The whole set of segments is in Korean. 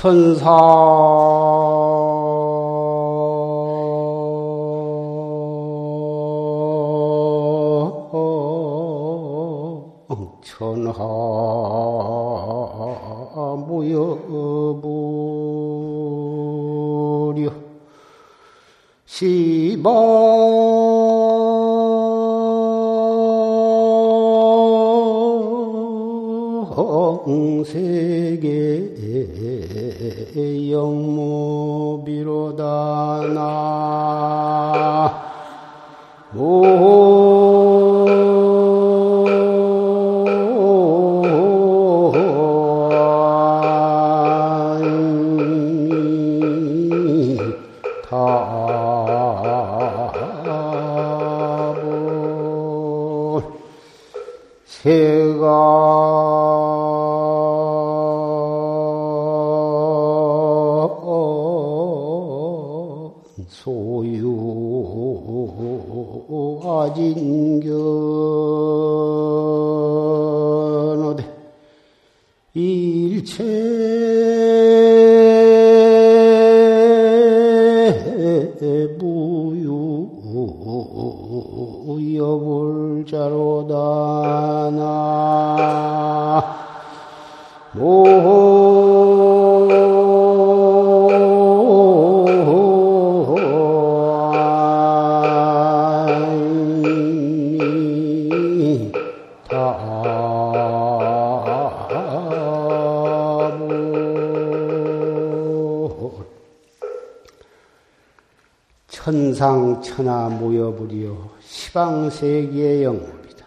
천사 천상 천하 모여부리요 시방 세계의 영웅입니다.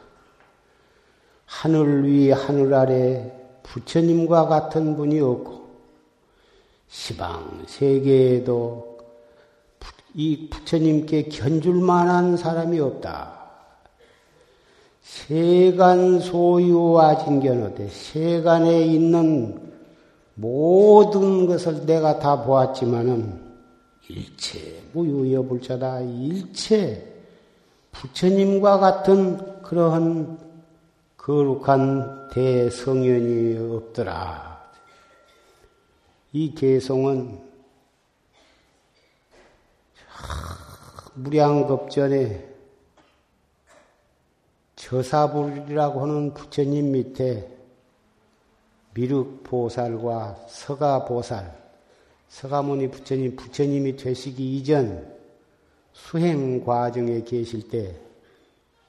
하늘 위 하늘 아래 부처님과 같은 분이 없고 시방 세계에도 이 부처님께 견줄 만한 사람이 없다. 세간 소유와 진견어대 세간에 있는 모든 것을 내가 다 보았지만은 일체 무유여 불자다. 일체 부처님과 같은 그러한 거룩한 대성현이 없더라. 이 개송은 무량겁전에 저사불이라고 하는 부처님 밑에 미륵보살과 서가보살, 서가모니 부처님, 부처님이 되시기 이전 수행 과정에 계실 때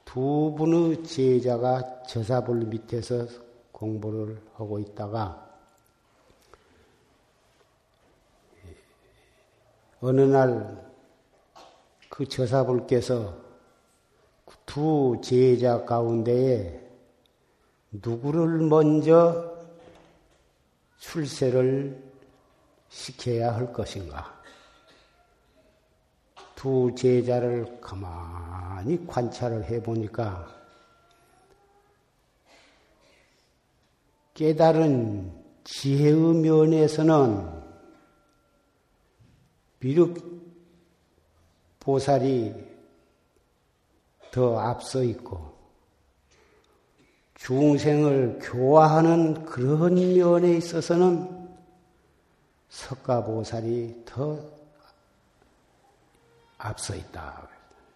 두 분의 제자가 저사불 밑에서 공부를 하고 있다가 어느 날 그 저사불께서 두 제자 가운데에 누구를 먼저 출세를 시켜야 할 것인가? 두 제자를 가만히 관찰을 해 보니까 깨달은 지혜의 면에서는 비록 보살이 더 앞서 있고 중생을 교화하는 그런 면에 있어서는 석가보살이 더 앞서 있다.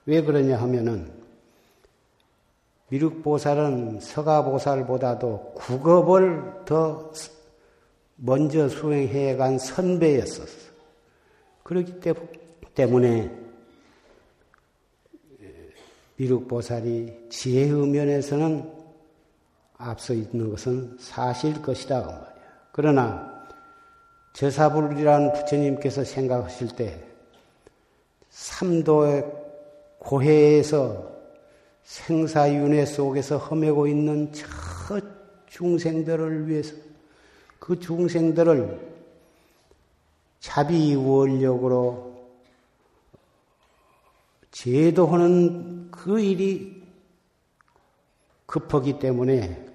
왜 그러냐 하면은 미륵보살은 서가보살보다도 국업을 더 먼저 수행해 간 선배였었어. 그렇기 때문에 미륵보살이 지혜의 면에서는 앞서 있는 것은 사실 것이다. 그. 그러나 저사불이라는 부처님께서 생각하실 때 삼도의 고해에서 생사윤회 속에서 험해고 있는 저 중생들을 위해서 그 중생들을 자비원력으로 제도하는 그 일이 급하기 때문에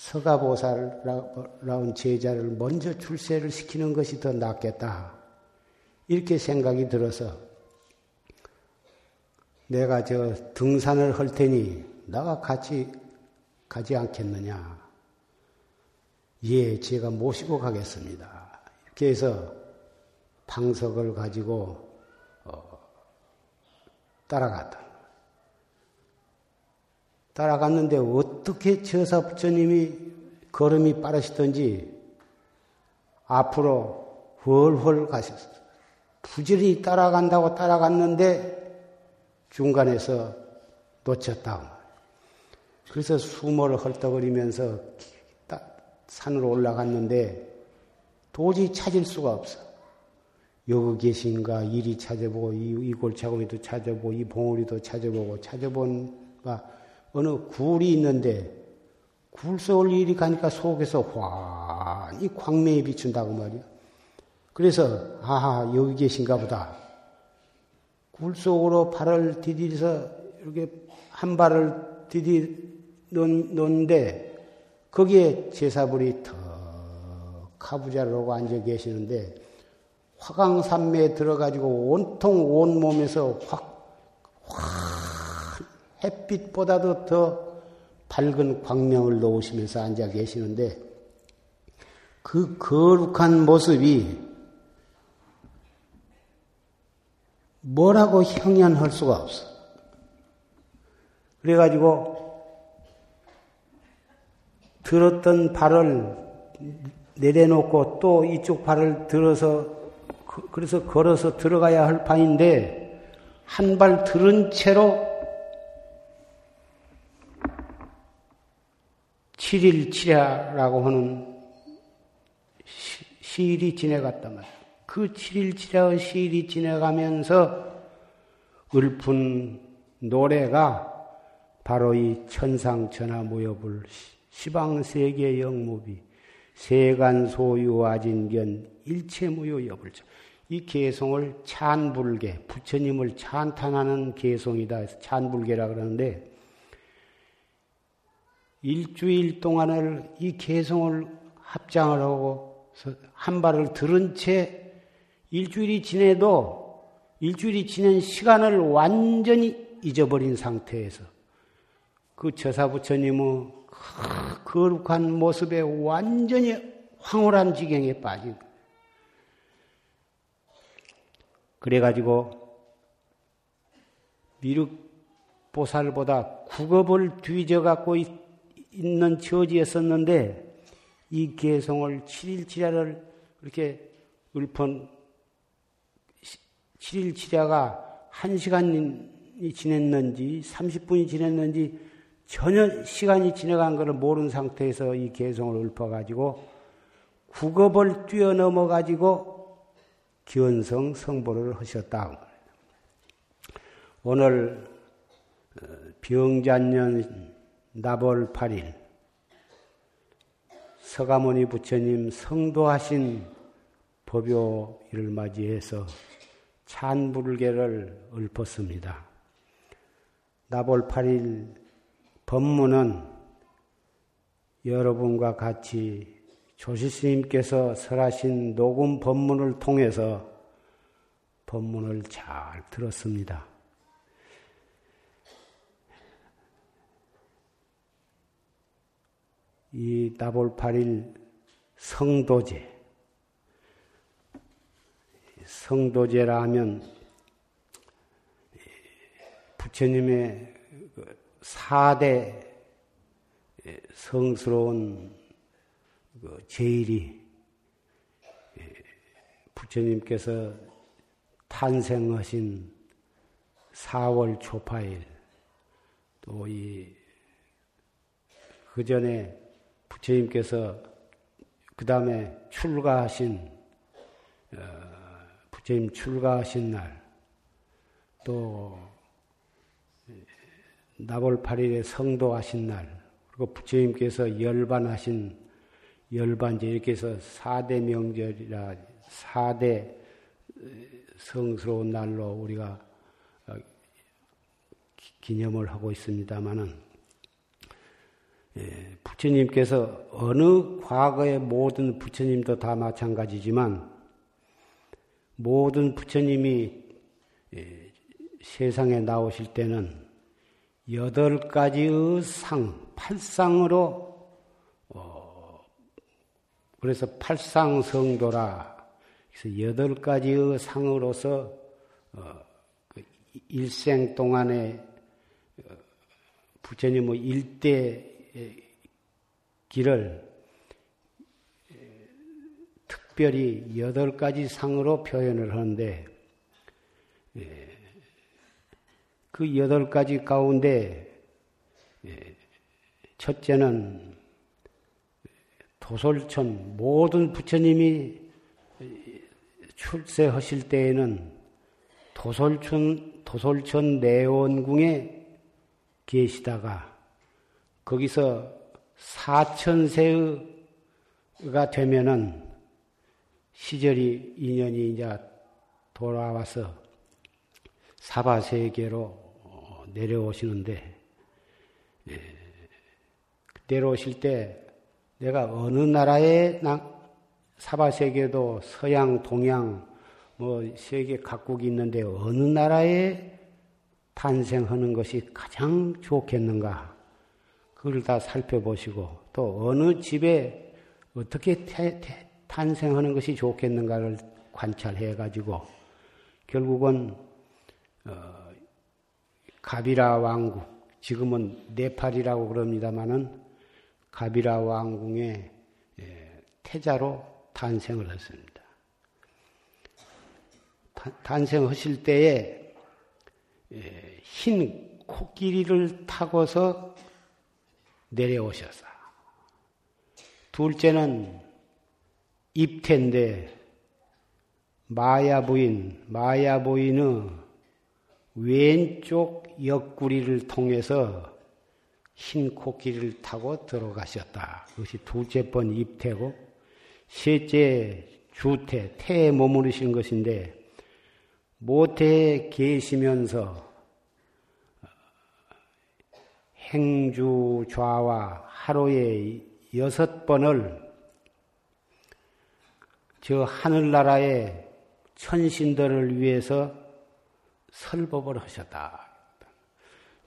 서가보살라운 제자를 먼저 출세를 시키는 것이 더 낫겠다. 이렇게 생각이 들어서 내가 저 등산을 할 테니 나가 같이 가지 않겠느냐. 예, 제가 모시고 가겠습니다. 이렇게 해서 방석을 가지고 어, 따라갔다. 따라갔는데 어떻게 처사 부처님이 걸음이 빠르시던지 앞으로 훨훨 가셨어요. 부지런히 따라간다고 따라갔는데 중간에서 놓쳤다. 그래서 수모를 헐떡거리면서 산으로 올라갔는데 도저히 찾을 수가 없어. 여기 계신가 이리 찾아보고 이, 이 골차구미도 찾아보고 이 봉우리도 찾아보고 찾아본가 어느 굴이 있는데 굴 속을 이리 가니까 속에서 환히 광명이 비춘다고 말이야. 그래서 아하 여기 계신가 보다. 굴 속으로 발을 디디서 이렇게 한 발을 디디 놓는데 거기에 제사불이 턱 카부자를 하고 앉아 계시는데 화강산매에 들어가지고 온통 온몸에서 확, 확 햇빛보다도 더 밝은 광명을 놓으시면서 앉아 계시는데 그 거룩한 모습이 뭐라고 형연할 수가 없어. 그래가지고 들었던 발을 내려놓고 또 이쪽 발을 들어서 그, 그래서 걸어서 들어가야 할 판인데 한 발 들은 채로 7일 치랴라고 하는 시, 일이 지내갔단 말이야. 그 7일 치랴의 시일이 지내가면서 읊은 노래가 바로 이 천상천하 무협을 시방세계 영무비 세간 소유 아진견 일체무효 여불자 이 개송을 찬불계 부처님을 찬탄하는 개송이다 찬불계라 그러는데 일주일 동안을 이 개송을 합장을 하고 한 발을 들은 채 일주일이 지내도 일주일이 지낸 시간을 완전히 잊어버린 상태에서 그 처사 부처님의 거룩한 모습에 완전히 황홀한 지경에 빠진 그래가지고 미륵보살보다 국업을 뒤져 갖고 있는 처지였었는데 이 개성을 7일 치자를 이렇게 읊은 7일 치자가 1시간이 지냈는지 30분이 지냈는지 전혀 시간이 지나간 것을 모르는 상태에서 이 개성을 읊어가지고 국업을 뛰어넘어 가지고 견성 성보를 하셨다. 오늘 어, 병자년 나벌 8일 서가모니 부처님 성도하신 법요일을 맞이해서 찬불계를 읊었습니다. 나벌 8일 법문은 여러분과 같이 조시스님께서 설하신 녹음 법문을 통해서 법문을 잘 들었습니다. 이 나볼팔일 성도제, 성도제라 하면 부처님의 4대 성스러운 그 제일이 부처님께서 탄생하신 4월 초파일 또 이 그 전에 부처님께서 그 다음에 출가하신 어, 부처님 출가하신 날 또 나볼 8일에 성도하신 날, 그리고 부처님께서 열반하신 열반제 이렇게 해서 4대 명절이라 4대 성스러운 날로 우리가 어, 기념을 하고 있습니다마는 예, 부처님께서 어느 과거의 모든 부처님도 다 마찬가지지만 모든 부처님이 예, 세상에 나오실 때는 여덟 가지의 상, 팔상으로, 어, 그래서 팔상성도라. 그래서 여덟 가지의 상으로서 어, 그 일생 동안에 어, 부처님의 일대 길을 특별히 여덟 가지 상으로 표현을 하는데 그 여덟 가지 가운데 첫째는 도솔천 모든 부처님이 출세하실 때에는 도솔천 도솔천 내원궁에 계시다가 거기서 사천세가 되면은 시절이 인연이 이제 돌아와서 사바 세계로 어, 내려오시는데 예, 내려오실 때 내가 어느 나라의 사바 세계도 서양, 동양, 뭐 세계 각국이 있는데 어느 나라에 탄생하는 것이 가장 좋겠는가? 그걸 다 살펴보시고 또 어느 집에 어떻게 태, 태, 탄생하는 것이 좋겠는가를 관찰해 가지고 결국은 어, 가비라 왕국 지금은 네팔이라고 그럽니다마는 가비라 왕궁의 예, 태자로 탄생을 했습니다. 탄생하실 때에 예, 흰 코끼리를 타고서 내려오셔서 둘째는 입태인데 마야 부인, 마야 부인의 왼쪽 옆구리를 통해서 흰 코끼리를 타고 들어가셨다. 그것이 둘째 번 입태고, 셋째 주태, 태에 머무르신 것인데, 모태에 계시면서 행주 좌와 하루에 여섯 번을 저 하늘나라의 천신들을 위해서 설법을 하셨다.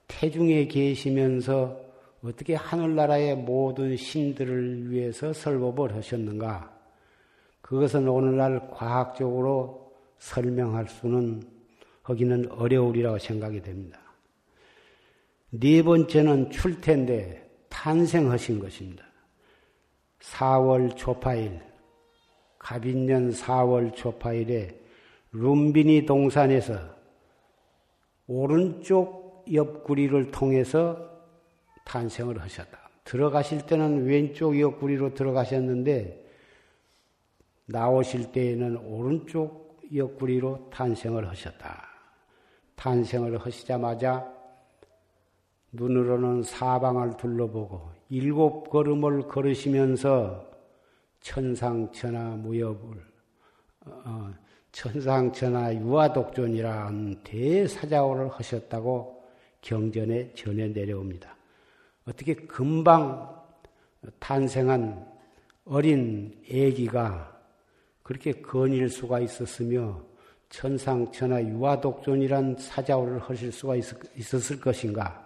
태중에 계시면서 어떻게 하늘나라의 모든 신들을 위해서 설법을 하셨는가? 그것은 오늘날 과학적으로 설명할 수는 하기는 어려우리라고 생각이 됩니다. 네 번째는 출태인데 탄생하신 것입니다. 4월 초파일, 갑인년 4월 초파일에 룸비니 동산에서 오른쪽 옆구리를 통해서 탄생을 하셨다. 들어가실 때는 왼쪽 옆구리로 들어가셨는데 나오실 때에는 오른쪽 옆구리로 탄생을 하셨다. 탄생을 하시자마자 눈으로는 사방을 둘러보고 일곱 걸음을 걸으시면서 천상천하 무협을 어, 천상천하 유아독존이라는 대사자호를 하셨다고 경전에 전해 내려옵니다. 어떻게 금방 탄생한 어린 애기가 그렇게 건일 수가 있었으며 천상천하 유아독존이란 사자호를 하실 수가 있었을 것인가?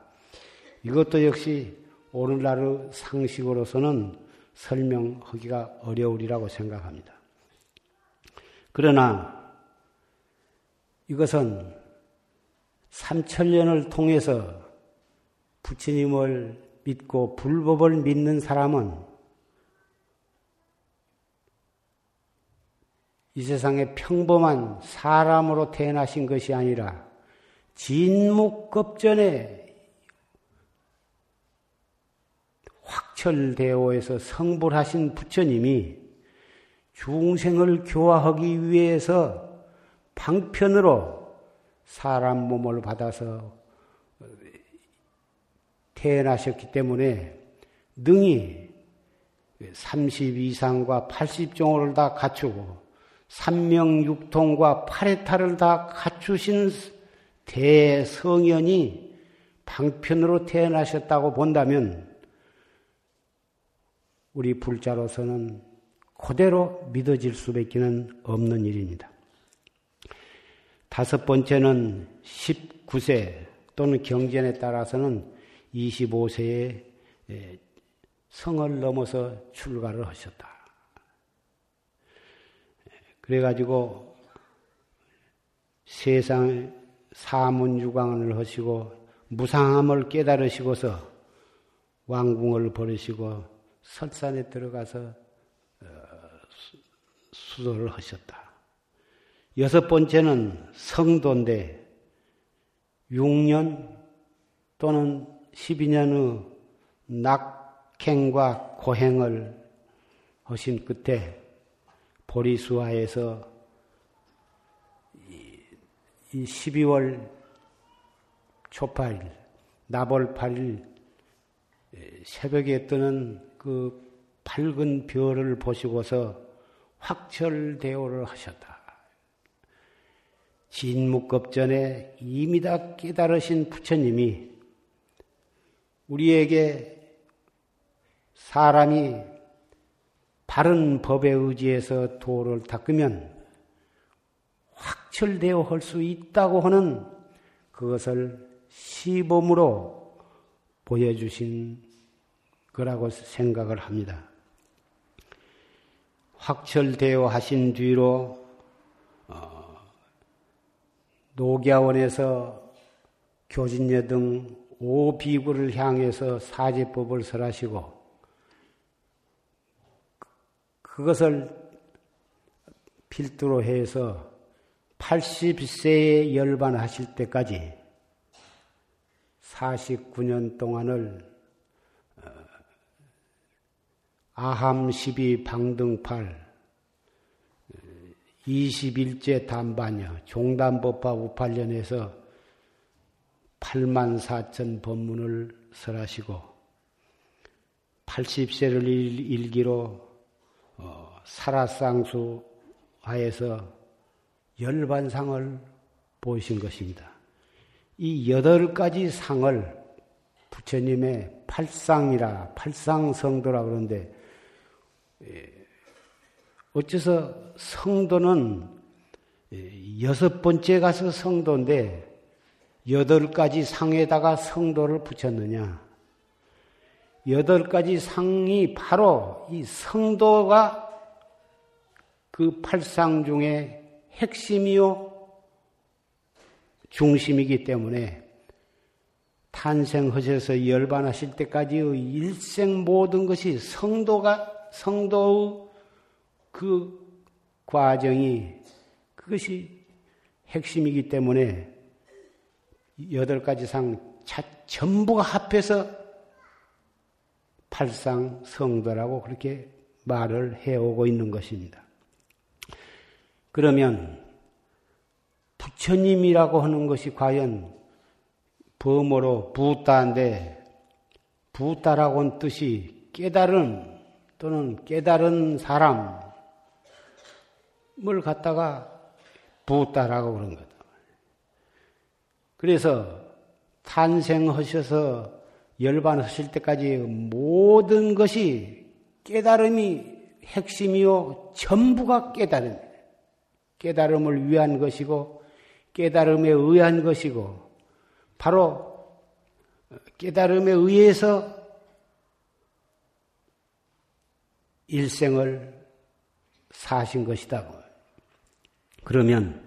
이것도 역시 오늘날의 상식으로서는 설명하기가 어려우리라고 생각합니다. 그러나 이것은 삼천년을 통해서 부처님을 믿고 불법을 믿는 사람은 이 세상에 평범한 사람으로 태어나신 것이 아니라 진묵급전에 확철대오에서 성불하신 부처님이 중생을 교화하기 위해서 방편으로 사람 몸을 받아서 태어나셨기 때문에 능히 30 이상과 80종을 다 갖추고 삼명육통과 팔해탈을 다 갖추신 대성현이 방편으로 태어나셨다고 본다면 우리 불자로서는 그대로 믿어질 수밖에 없는 일입니다. 다섯 번째는 19세 또는 경전에 따라서는 25세에 성을 넘어서 출가를 하셨다. 그래가지고 세상 사문유광을 하시고 무상함을 깨달으시고서 왕궁을 버리시고 설산에 들어가서 어, 수도를 하셨다. 여섯 번째는 성도인데 6년 또는 12년 후 낙행과 고행을 하신 끝에 보리수화에서 이 12월 초파일, 나벌 8일 새벽에 뜨는 그 밝은 별을 보시고서 확철대오를 하셨다. 진묵급전에 이미 다 깨달으신 부처님이 우리에게 사람이 바른 법에 의지해서 도를 닦으면 확철되어 할 수 있다고 하는 그것을 시범으로 보여주신 거라고 생각을 합니다. 확철되어 하신 뒤로 어, 노갸원에서 교진녀 등 오비구를 향해서 사제법을 설하시고 그것을 필두로 해서 80세에 열반하실 때까지 49년 동안을 어, 아함 12 방등팔 21제 단반여 종단법화 우팔련에서 8만 4천 법문을 설하시고 80세를 일기로 어, 사라쌍수 하에서 열반상을 보신 것입니다. 이 여덟 가지 상을 부처님의 팔상이라 팔상성도라 그러는데 예, 어째서 성도는 예, 여섯 번째 가서 성도인데 여덟 가지 상에다가 성도를 붙였느냐? 여덟 가지 상이 바로 이 성도가 그 팔상 중에 핵심이요 중심이기 때문에 탄생하셔서 열반하실 때까지의 일생 모든 것이 성도가 성도의 그 과정이 그것이 핵심이기 때문에 여덟 가지 상 전부가 합해서 팔상 성도라고 그렇게 말을 해오고 있는 것입니다. 그러면 부처님이라고 하는 것이 과연 범어로 부따인데 부따라고는 뜻이 깨달은 또는 깨달은 사람을 갖다가 부따라고 그런 거다. 그래서 탄생하셔서 열반하실 때까지 모든 것이 깨달음이 핵심이요 전부가 깨달음. 깨달음을 위한 것이고 깨달음에 의한 것이고 바로 깨달음에 의해서 일생을 사신 것이다. 그러면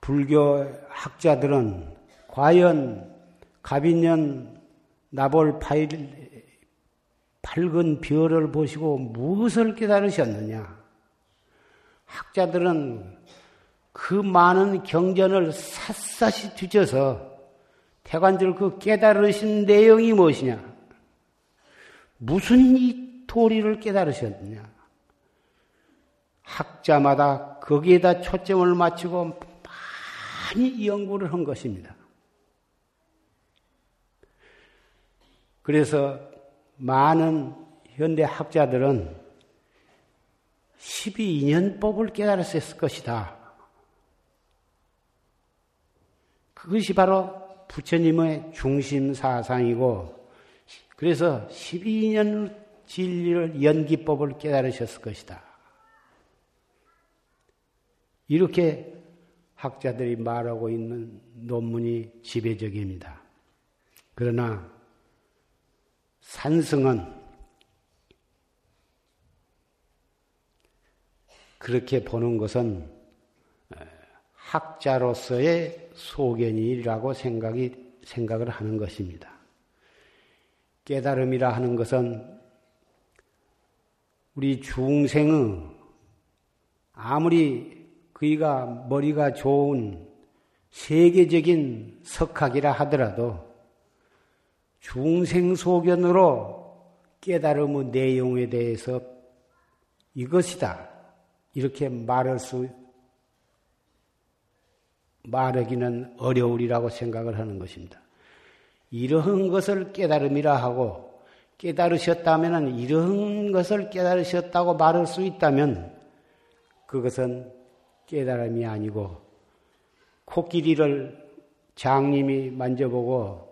불교 학자들은 과연 가빈년 나볼 파일 밝은 별을 보시고 무엇을 깨달으셨느냐? 학자들은 그 많은 경전을 샅샅이 뒤져서 태관절 그 깨달으신 내용이 무엇이냐? 무슨 이 도리를 깨달으셨느냐? 학자마다 거기에다 초점을 맞추고 많이 연구를 한 것입니다. 그래서 많은 현대 학자들은 12인연법을 깨달았을 것이다. 그것이 바로 부처님의 중심 사상이고, 그래서 12년 진리를 연기법을 깨달으셨을 것이다. 이렇게 학자들이 말하고 있는 논문이 지배적입니다. 그러나 산승은 그렇게 보는 것은 학자로서의 소견이라고 생각이 생각을 하는 것입니다. 깨달음이라 하는 것은 우리 중생의 아무리 그이가 머리가 좋은 세계적인 석학이라 하더라도 중생 소견으로 깨달음의 내용에 대해서 이것이다. 이렇게 말할 수, 말하기는 어려우리라고 생각을 하는 것입니다. 이러한 것을 깨달음이라 하고 깨달으셨다면 이런 것을 깨달으셨다고 말할 수 있다면 그것은 깨달음이 아니고 코끼리를 장님이 만져보고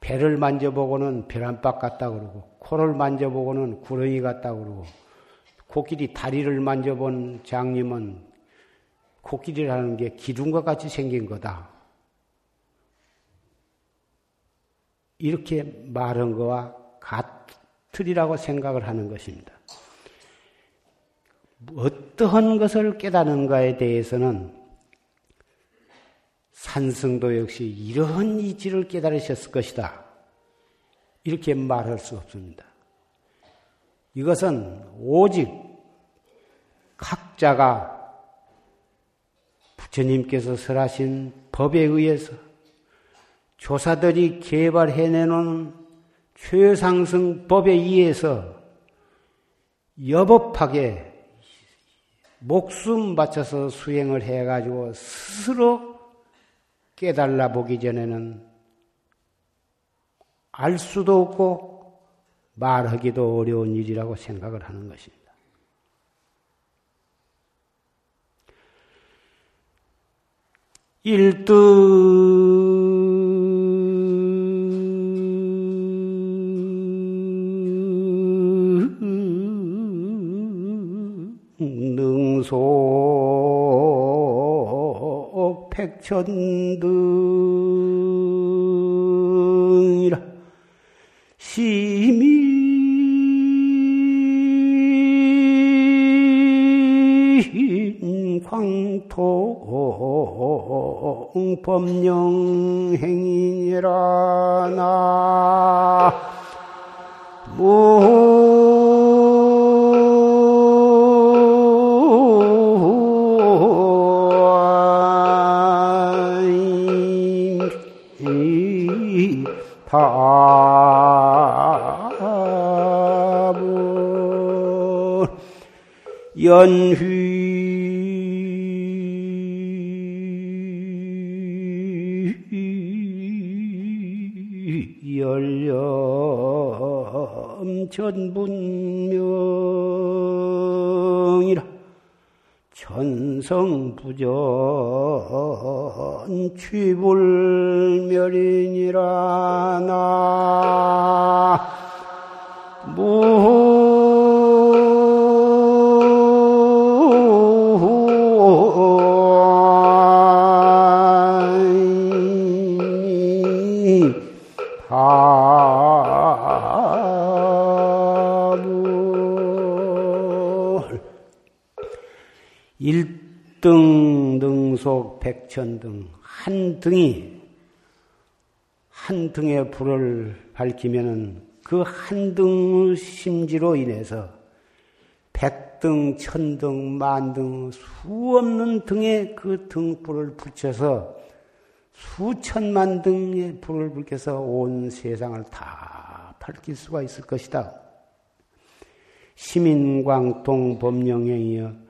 배를 만져보고는 벼란박 같다 그러고 코를 만져보고는 구렁이 같다 그러고 코끼리 다리를 만져본 장님은 코끼리라는 게 기둥과 같이 생긴 거다. 이렇게 말한 거와 같으리라고 생각을 하는 것입니다. 어떠한 것을 깨닫는가에 대해서는 산성도 역시 이러한 이치를 깨달으셨을 것이다. 이렇게 말할 수 없습니다. 이것은 오직 각자가 부처님께서 설하신 법에 의해서 조사들이 개발해내놓은 최상승 법에 의해서 여법하게 목숨 바쳐서 수행을 해가지고 스스로 깨달라 보기 전에는 알 수도 없고 말하기도 어려운 일이라고 생각을 하는 것입니다. 일등 백천등이라 심히 광토 법령행이라 나 성부전 취불멸이니라 나 백천 등 한 등이 한 등의 불을 밝히면은 그 한 등의 심지로 인해서 백등, 천등, 만등 수 없는 등에 그 등불을 붙여서 수천만 등의 불을 불켜서 온 세상을 다 밝힐 수가 있을 것이다. 시민광동 법령행이여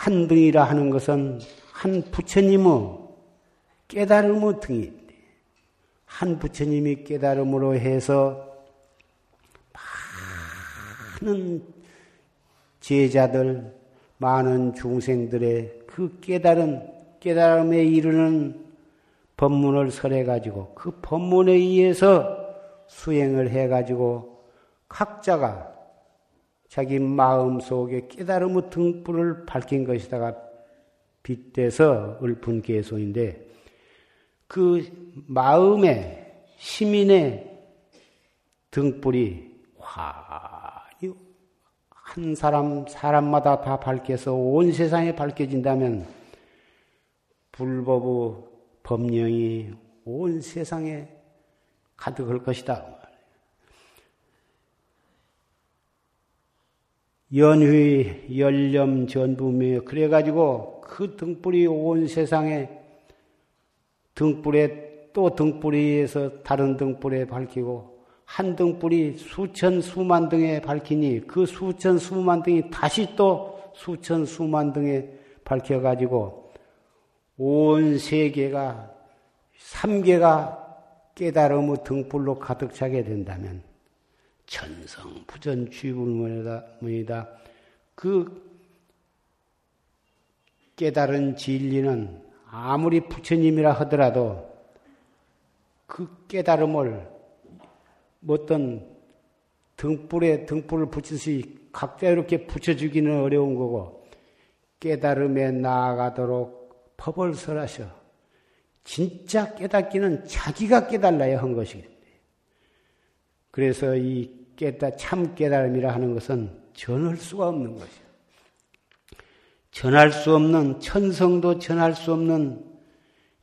한 등이라 하는 것은 한 부처님의 깨달음의 등인데, 한 부처님이 깨달음으로 해서 많은 제자들, 많은 중생들의 그 깨달은, 깨달음에 이르는 법문을 설해 가지고 그 법문에 의해서 수행을 해 가지고 각자가 자기 마음 속에 깨달음의 등불을 밝힌 것이다가 빗대서 읊은 개소인데 그 마음의 시민의 등불이 화한 사람, 사람마다 다 밝혀서 온 세상에 밝혀진다면 불법의 법령이 온 세상에 가득할 것이다. 연휘, 열렴, 전부며 그래가지고 그 등불이 온 세상에 등불에 또 등불에서 다른 등불에 밝히고 한 등불이 수천 수만 등에 밝히니 그 수천 수만 등이 다시 또 수천 수만 등에 밝혀가지고 온 세계가 삼계가 깨달음의 등불로 가득 차게 된다면 천성 부전 취불문이다. 그 깨달은 진리는 아무리 부처님이라 하더라도 그 깨달음을 어떤 등불에 등불을 붙이듯이 각자 이렇게 붙여주기는 어려운 거고 깨달음에 나아가도록 법을 설하셔. 진짜 깨닫기는 자기가 깨달아야 한 것이기 때문에. 그래서 이 깨다 참 깨달음이라 하는 것은 전할 수가 없는 것이야. 전할 수 없는 천성도 전할 수 없는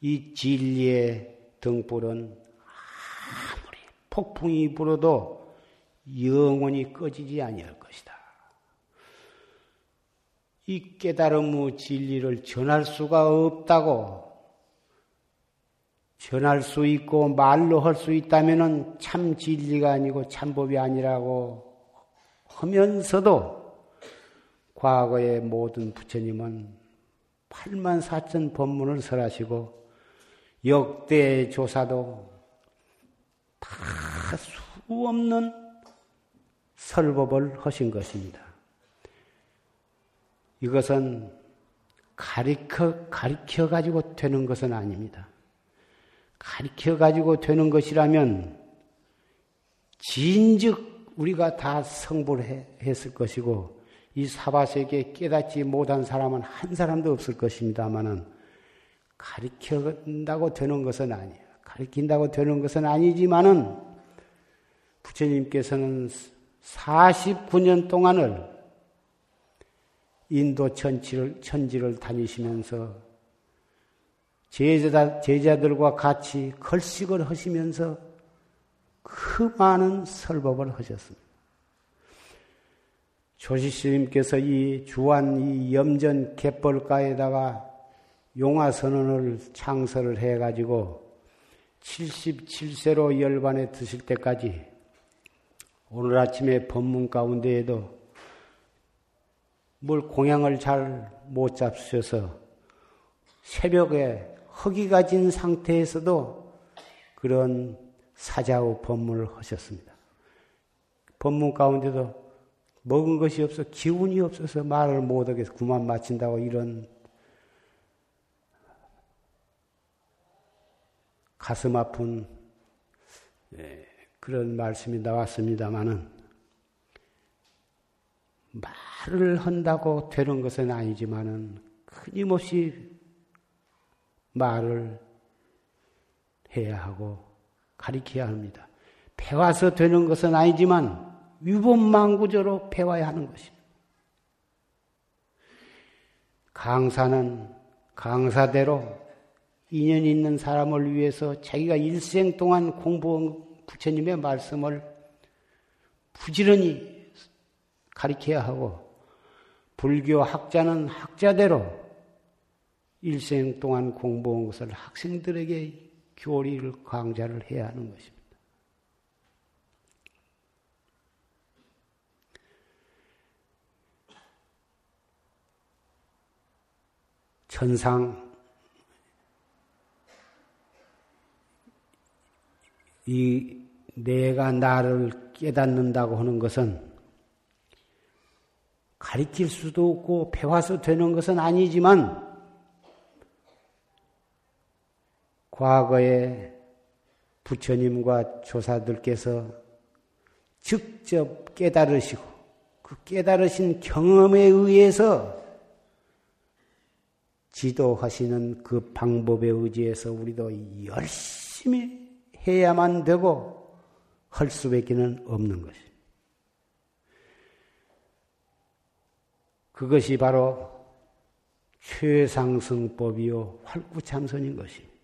이 진리의 등불은 아무리 폭풍이 불어도 영원히 꺼지지 아니할 것이다. 이 깨달음의 진리를 전할 수가 없다고 전할 수 있고 말로 할 수 있다면 참 진리가 아니고 참법이 아니라고 하면서도 과거의 모든 부처님은 8만 4천 법문을 설하시고 역대 조사도 다 수 없는 설법을 하신 것입니다. 이것은 가리켜, 가리켜 가지고 되는 것은 아닙니다. 가르쳐 가지고 되는 것이라면 진즉 우리가 다 성불 했을 것이고 이 사바세계 깨닫지 못한 사람은 한 사람도 없을 것입니다만은 가르친다고 되는 것은 아니에요. 가르친다고 되는 것은 아니지만은 부처님께서는 49년 동안을 인도 천지를, 천지를 다니시면서 제자, 제자들과 같이 걸식을 하시면서 그 많은 설법을 하셨습니다. 조시스님께서 이 주한 이 염전 갯벌가에다가 용화선언을 창설을 해가지고 77세로 열반에 드실 때까지 오늘 아침에 법문 가운데에도 뭘 공양을 잘 못 잡수셔서 새벽에 허기가 진 상태에서도 그런 사자의 법문을 하셨습니다. 법문 가운데도 먹은 것이 없어 기운이 없어서 말을 못하겠어 그만 마친다고 이런 가슴 아픈 예, 그런 말씀이 나왔습니다마는 말을 한다고 되는 것은 아니지만은 끊임없이 말을 해야 하고 가리켜야 합니다. 배워서 되는 것은 아니지만 위법망구조로 배워야 하는 것입니다. 강사는 강사대로 인연 있는 사람을 위해서 자기가 일생 동안 공부한 부처님의 말씀을 부지런히 가리켜야 하고 불교 학자는 학자대로 일생 동안 공부한 것을 학생들에게 교리를 강좌를 해야 하는 것입니다. 천상 이 내가 나를 깨닫는다고 하는 것은 가리킬 수도 없고 배워서 되는 것은 아니지만 과거에 부처님과 조사들께서 직접 깨달으시고 그 깨달으신 경험에 의해서 지도하시는 그 방법에 의지해서 우리도 열심히 해야만 되고 할 수밖에는 없는 것입니다. 그것이 바로 최상승법이요 활구참선인 것입니다.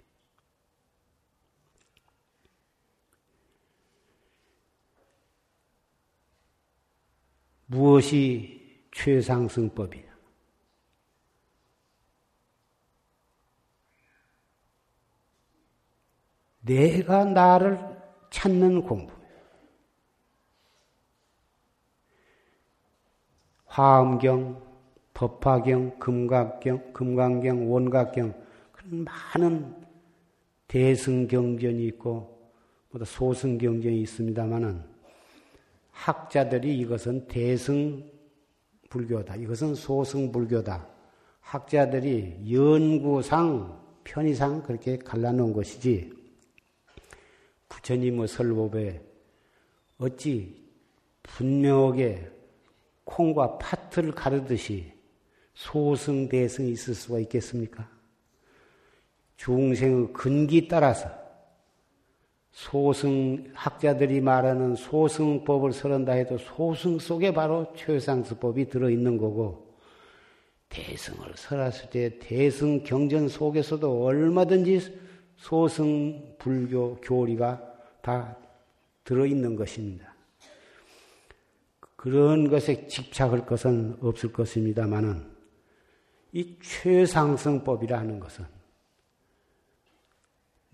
무엇이 최상승법이냐? 내가 나를 찾는 공부. 화엄경, 법화경, 금각경, 금강경, 원각경 그런 많은 대승경전이 있고 보다 소승경전이 있습니다만은 학자들이 이것은 대승 불교다. 이것은 소승 불교다. 학자들이 연구상 편의상 그렇게 갈라놓은 것이지 부처님의 설법에 어찌 분명하게 콩과 팥을 가르듯이 소승 대승이 있을 수가 있겠습니까? 중생의 근기 따라서 소승 학자들이 말하는 소승법을 설한다 해도 소승 속에 바로 최상수법이 들어 있는 거고 대승을 설했을 때 대승 경전 속에서도 얼마든지 소승 불교 교리가 다 들어 있는 것입니다. 그런 것에 집착할 것은 없을 것입니다만은 이 최상승법이라는 것은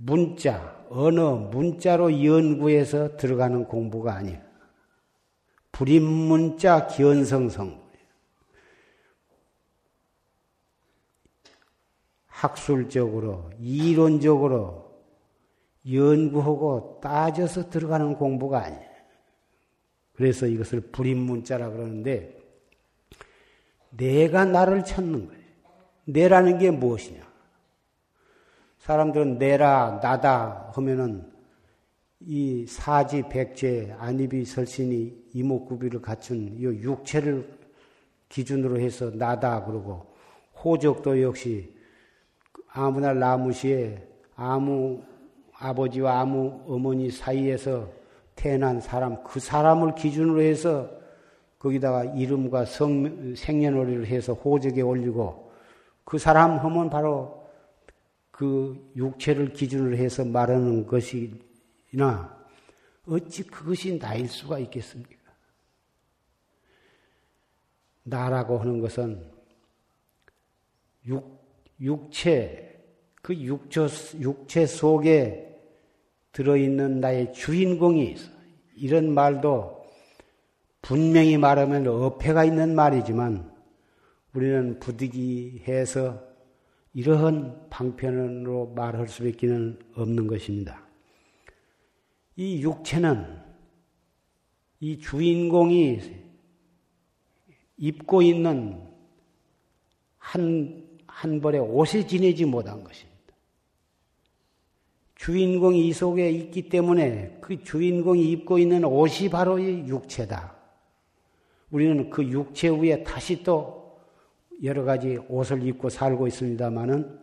문자, 언어, 문자로 연구해서 들어가는 공부가 아니에요. 불임문자 기원성성. 학술적으로, 이론적으로 연구하고 따져서 들어가는 공부가 아니에요. 그래서 이것을 불임문자라 그러는데, 내가 나를 찾는 거예요. 내라는 게 무엇이냐? 사람들은 내라, 나다 하면은 이 사지, 백제, 안입이, 설신이 이목구비를 갖춘 이 육체를 기준으로 해서 나다 그러고 호적도 역시 아무나 나무시에 아무 아버지와 아무 어머니 사이에서 태어난 사람 그 사람을 기준으로 해서 거기다가 이름과 성, 생년월일을 해서 호적에 올리고 그 사람 하면 바로 그 육체를 기준으로 해서 말하는 것이나 어찌 그것이 나일 수가 있겠습니까? 나라고 하는 것은 육, 육체, 그 육체, 육체 속에 들어있는 나의 주인공이 있어. 이런 말도 분명히 말하면 어폐가 있는 말이지만 우리는 부득이해서 이러한 방편으로 말할 수밖에 없는 것입니다. 이 육체는 이 주인공이 입고 있는 한, 한 벌의 옷에 지내지 못한 것입니다. 주인공이 이 속에 있기 때문에 그 주인공이 입고 있는 옷이 바로 이 육체다. 우리는 그 육체 위에 다시 또 여러 가지 옷을 입고 살고 있습니다만은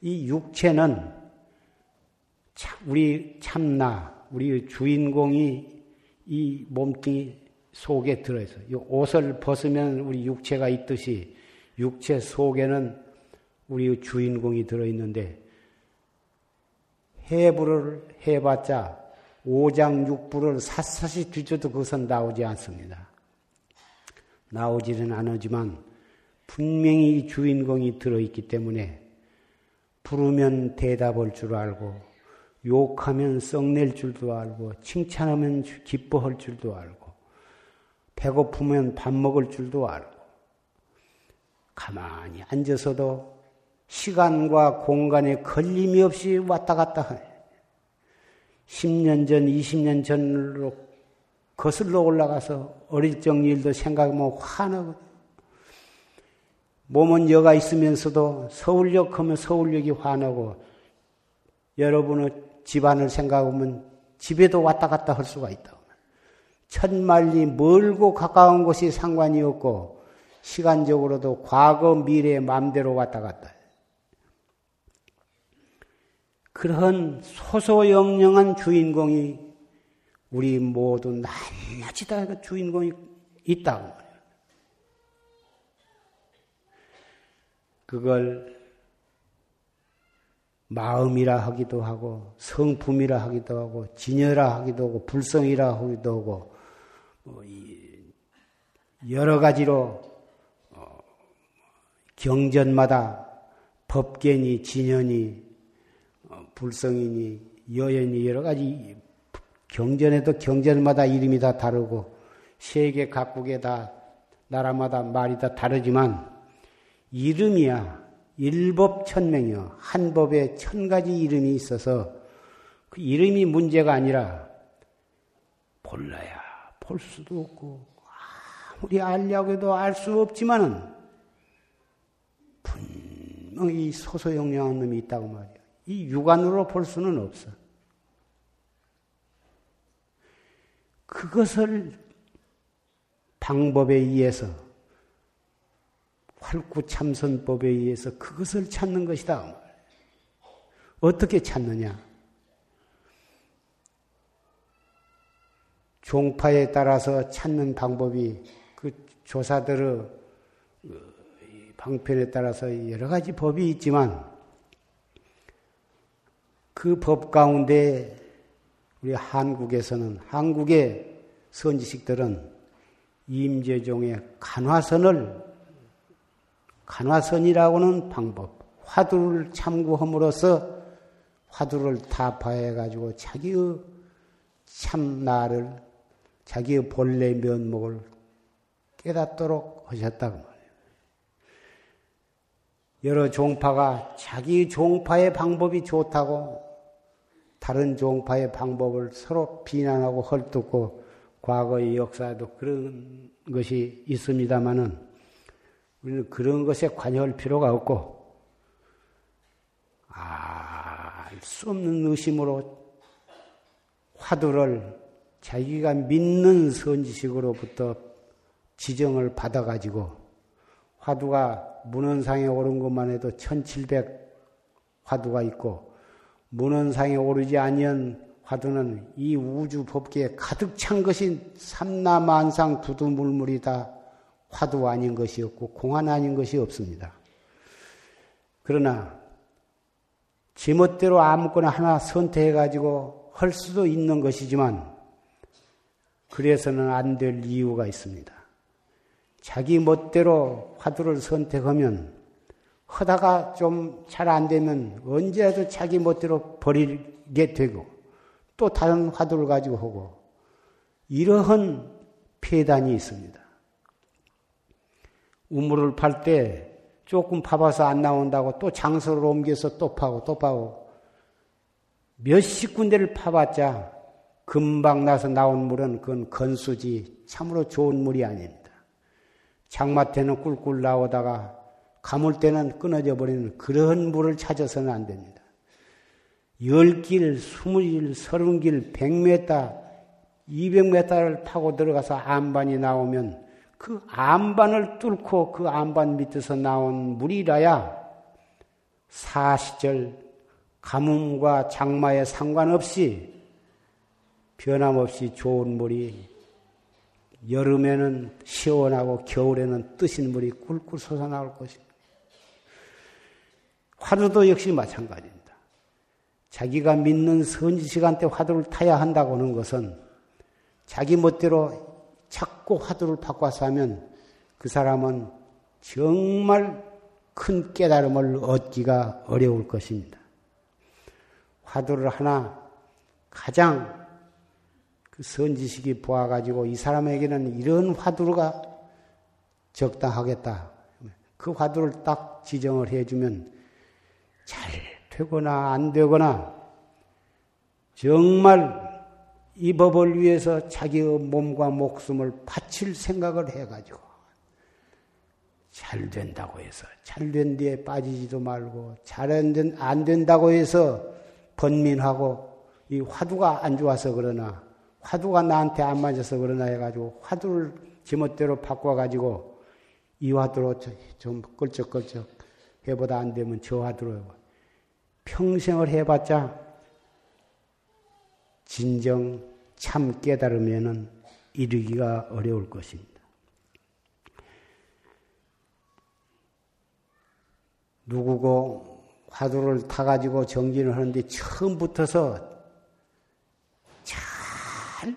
이 육체는 우리 참나, 우리 주인공이 이 몸뚱이 속에 들어있어. 이 옷을 벗으면 우리 육체가 있듯이 육체 속에는 우리 주인공이 들어있는데 해부를 해봤자 오장육부를 샅샅이 뒤져도 그것은 나오지 않습니다. 나오지는 않지만 분명히 주인공이 들어있기 때문에 부르면 대답할 줄 알고 욕하면 썩낼 줄도 알고 칭찬하면 기뻐할 줄도 알고 배고프면 밥 먹을 줄도 알고 가만히 앉아서도 시간과 공간에 걸림이 없이 왔다 갔다 해. 10년 전, 20년 전으로 거슬러 올라가서 어릴 적 일도 생각하면 화나거든. 몸은 여가 있으면서도 서울역 하면 서울역이 화나고 여러분의 집안을 생각하면 집에도 왔다 갔다 할 수가 있다. 천만리 멀고 가까운 곳이 상관이 없고 시간적으로도 과거 미래 마음대로 왔다 갔다. 그런 소소영령한 주인공이 우리 모두 낱낱이 다그 주인공이 있다고. 그걸 마음이라 하기도 하고 성품이라 하기도 하고 진여라 하기도 하고 불성이라 하기도 하고 뭐 여러 가지로 어, 경전마다 법견이 진연이 어, 불성이니 여연이 여러 가지 경전에도 경전마다 이름이 다 다르고 세계 각국에 다 나라마다 말이 다 다르지만 이름이야 일법천명이요. 한 법에 천 가지 이름이 있어서 그 이름이 문제가 아니라 몰라야 볼 수도 없고 아무리 알려고 해도 알 수 없지만은 분명히 소소영령한 놈이 있다고 말이야. 이 육안으로 볼 수는 없어. 그것을 방법에 의해서 활구참선법에 의해서 그것을 찾는 것이다. 어떻게 찾느냐? 종파에 따라서 찾는 방법이 그 조사들의 어, 방편에 따라서 여러 가지 법이 있지만 그 법 가운데 우리 한국에서는 한국의 선지식들은 임재종의 간화선을 간화선이라고는 방법, 화두를 참고함으로써 화두를 타파해 가지고 자기의 참 나를 자기의 본래 면목을 깨닫도록 하셨다고 말해요. 여러 종파가 자기 종파의 방법이 좋다고 다른 종파의 방법을 서로 비난하고 헐뜯고 과거의 역사에도 그런 것이 있습니다마는 우리는 그런 것에 관여할 필요가 없고, 알수 없는 의심으로 화두를 자기가 믿는 선지식으로부터 지정을 받아가지고 화두가 문헌상에 오른 것만 해도 1700 화두가 있고 문헌상에 오르지 아니한 화두는 이 우주 법계에 가득 찬 것이 삼라만상 두두물물이다 화두 아닌 것이 없고 공안 아닌 것이 없습니다. 그러나 지멋대로 아무거나 하나 선택해 가지고 할 수도 있는 것이지만 그래서는 안 될 이유가 있습니다. 자기 멋대로 화두를 선택하면 하다가 좀 잘 안 되면 언제라도 자기 멋대로 버리게 되고 또 다른 화두를 가지고 하고 이러한 폐단이 있습니다. 우물을 팔 때 조금 파봐서 안 나온다고 또 장소를 옮겨서 또 파고 또 파고 몇십 군데를 파봤자 금방 나서 나온 물은 그건 건수지 참으로 좋은 물이 아닙니다. 장마 때는 꿀꿀 나오다가 가물 때는 끊어져 버리는 그런 물을 찾아서는 안 됩니다. 열 길, 스물 길, 서른 길, 백 메타, 이백 메타를 타고 들어가서 안반이 나오면 그 안반을 뚫고 그 안반 밑에서 나온 물이라야 사시절 가뭄과 장마에 상관없이 변함없이 좋은 물이 여름에는 시원하고 겨울에는 뜨신 물이 꿀꿀 솟아나올 것입니다. 화두도 역시 마찬가지입니다. 자기가 믿는 선지 시간 때 화두를 타야 한다고 하는 것은 자기 멋대로 자꾸 화두를 바꿔서 하면 그 사람은 정말 큰 깨달음을 얻기가 어려울 것입니다. 화두를 하나 가장 그 선지식이 보아가지고 이 사람에게는 이런 화두가 적당하겠다. 그 화두를 딱 지정을 해주면 잘 되거나 안 되거나 정말 이 법을 위해서 자기의 몸과 목숨을 바칠 생각을 해가지고 잘 된다고 해서 잘 된 뒤에 빠지지도 말고 잘안 된다고 해서 번민하고 이 화두가 안 좋아서 그러나 화두가 나한테 안 맞아서 그러나 해가지고 화두를 제멋대로 바꿔가지고 이 화두로 좀 끌적끌적 해보다 안 되면 저 화두로 평생을 해봤자 진정 참 깨달으면은 이르기가 어려울 것입니다. 누구고 화두를 타가지고 정진을 하는데 처음부터서 잘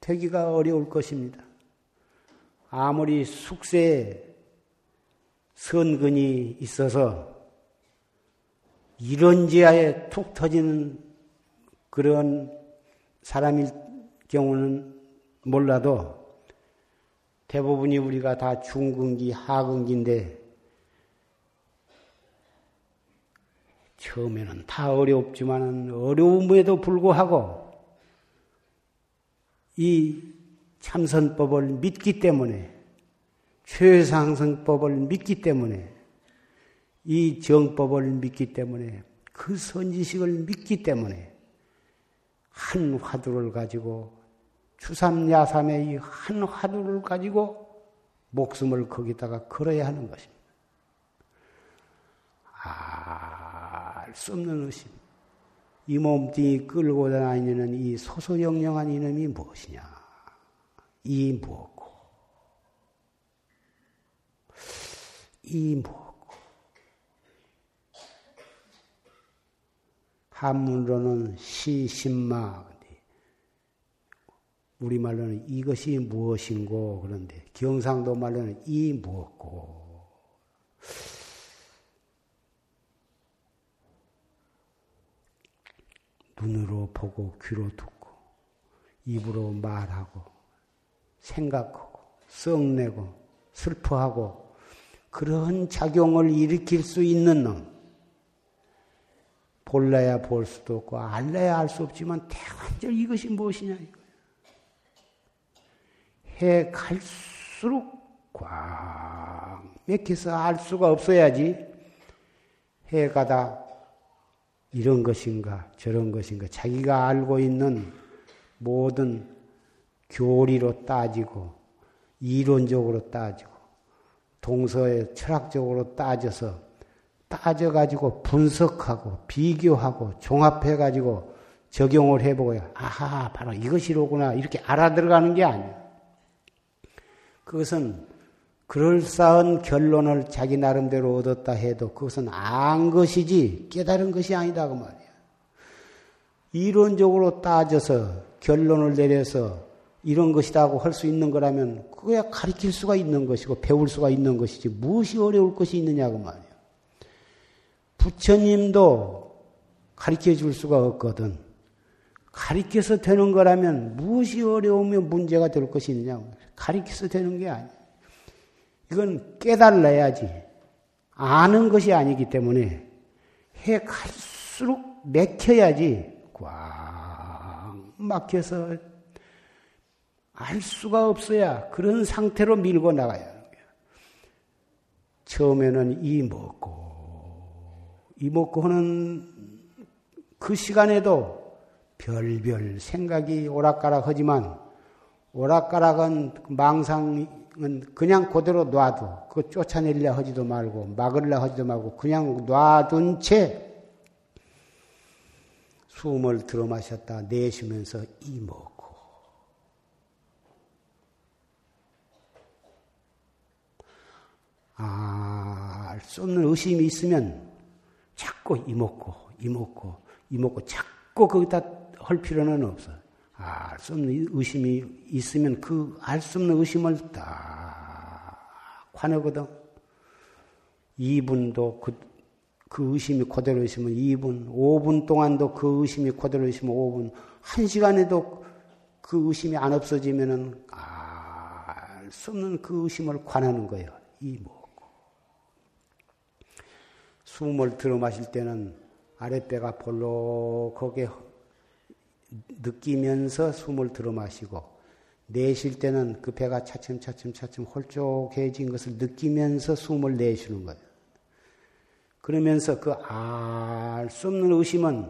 되기가 어려울 것입니다. 아무리 숙세에 선근이 있어서 이런 지하에 툭 터지는 그런 사람일 경우는 몰라도 대부분이 우리가 다 중근기, 하근기인데 처음에는 다 어렵지만 어려움에도 불구하고 이 참선법을 믿기 때문에 최상승법을 믿기 때문에 이 정법을 믿기 때문에 그 선지식을 믿기 때문에 한 화두를 가지고 추삼야삼의 이 한 화두를 가지고 목숨을 거기다가 걸어야 하는 것입니다. 알수 없는 의심. 이 몸뚱이 끌고 다니는 이 소소영령한 이놈이 무엇이냐? 이 무엇고? 이 무엇 한문으로는 시신마. 우리말로는 이것이 무엇인고 그런데 경상도 말로는 이 무엇고. 눈으로 보고 귀로 듣고 입으로 말하고 생각하고 썩내고 슬퍼하고 그런 작용을 일으킬 수 있는 놈 볼래야 볼 수도 없고 알래야 알 수 없지만 대관절 이것이 무엇이냐 이거. 해 갈수록 꽉 맥혀서 알 수가 없어야지 해 가 다 이런 것인가 저런 것인가 자기가 알고 있는 모든 교리로 따지고 이론적으로 따지고 동서에 철학적으로 따져서 따져가지고 분석하고 비교하고 종합해가지고 적용을 해보고 아하 바로 이것이로구나 이렇게 알아들어가는 게 아니야. 그것은 그럴싸한 결론을 자기 나름대로 얻었다 해도 그것은 안 것이지 깨달은 것이 아니다 그 말이야. 이론적으로 따져서 결론을 내려서 이런 것이다고 할 수 있는 거라면 그거야 가르칠 수가 있는 것이고 배울 수가 있는 것이지 무엇이 어려울 것이 있느냐고 말이야. 부처님도 가르쳐 줄 수가 없거든. 가르쳐서 되는 거라면 무엇이 어려우면 문제가 될 것이 있느냐고. 가르쳐서 되는 게 아니야. 이건 깨달아야지. 아는 것이 아니기 때문에 해 갈수록 맥혀야지. 꽉 막혀서 알 수가 없어야 그런 상태로 밀고 나가야 하는 거야. 처음에는 이 먹고, 이 먹고 하는 그 시간에도 별별 생각이 오락가락 하지만 오락가락은 망상은 그냥 그대로 놔도 그 쫓아내려 하지도 말고 막으려 하지도 말고 그냥 놔둔 채 숨을 들어 마셨다 내쉬면서 이 먹고. 알수 없는 의심이 있으면 자꾸 이먹고 이먹고 이먹고 자꾸 거기다 할 필요는 없어. 알 수 없는 의심이 있으면 그 알 수 없는 의심을 딱 관하거든. 2분도 그, 그 의심이 그대로 있으면 2분, 5분 동안도 그 의심이 그대로 있으면 5분, 1시간에도 그 의심이 안 없어지면은 알 수 없는 그 의심을 관하는 거예요. 이 뭐고. 숨을 들어 마실 때는 아랫배가 볼록하게 느끼면서 숨을 들어 마시고 내쉴 때는 그 배가 차츰차츰 차츰 홀쭉해진 것을 느끼면서 숨을 내쉬는 거예요. 그러면서 그 알 수 없는 의심은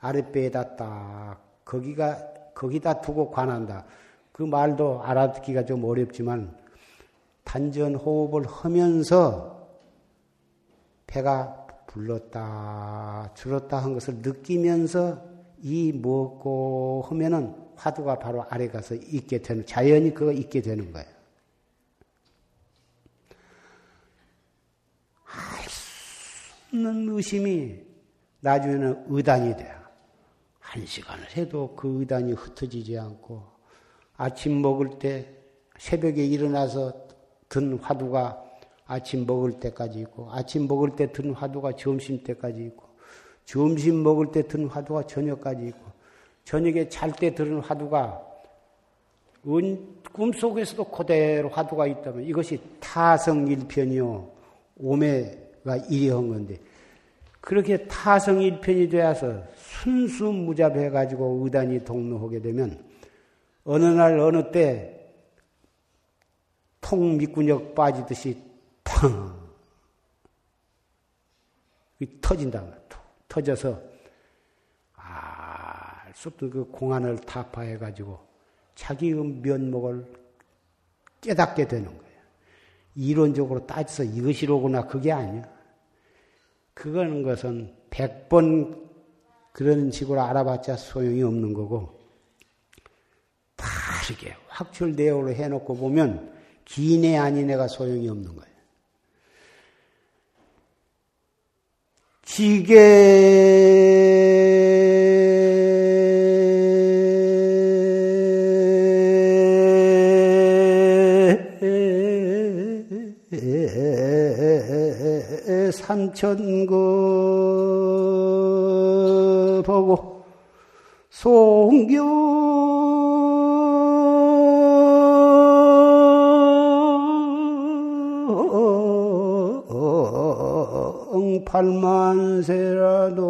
아랫배에다 딱 거기가 거기다 두고 관한다. 그 말도 알아듣기가 좀 어렵지만 단전 호흡을 하면서 배가 불렀다 줄었다 한 것을 느끼면서 이 먹고 하면은 화두가 바로 아래 가서 있게 되는, 자연히 그거 있게 되는 거예요. 알 참는 의심이 나중에는 의단이 돼. 한 시간을 해도 그 의단이 흩어지지 않고 아침 먹을 때 새벽에 일어나서 든 화두가 아침 먹을 때까지 있고 아침 먹을 때 든 화두가 점심 때까지 있고 점심 먹을 때 든 화두가 저녁까지 있고 저녁에 잘 때 들은 화두가 꿈속에서도 그대로 화두가 있다면 이것이 타성일편이요. 오매가 일이한 건데. 그렇게 타성일편이 되어서 순수무잡해 가지고 의단이 동로하게 되면 어느 날 어느 때통 밑구녁 빠지듯이 팡 터진다 터져서 알 수 없던 그 공안을 타파해 가지고 자기의 면목을 깨닫게 되는 거예요. 이론적으로 따져서 이것이로구나 그게 아니야. 그거는 것은 백 번 그런 식으로 알아봤자 소용이 없는 거고 바르게 확철대오로 해놓고 보면 기내 아니네가 소용이 없는 거예요. 지게 삼천거 보고 송경 팔만세라도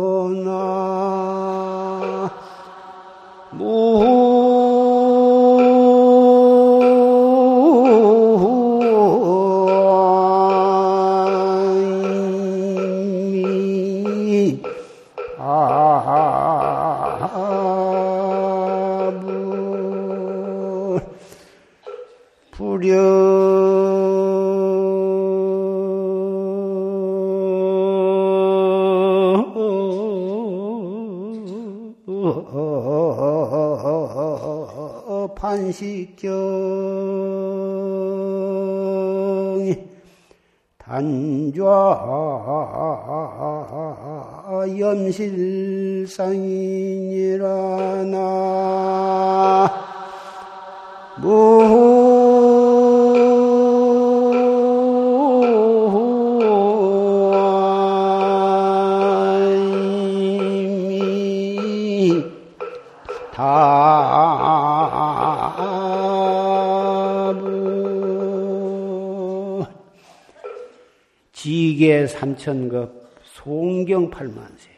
삼천급 송경 팔만세.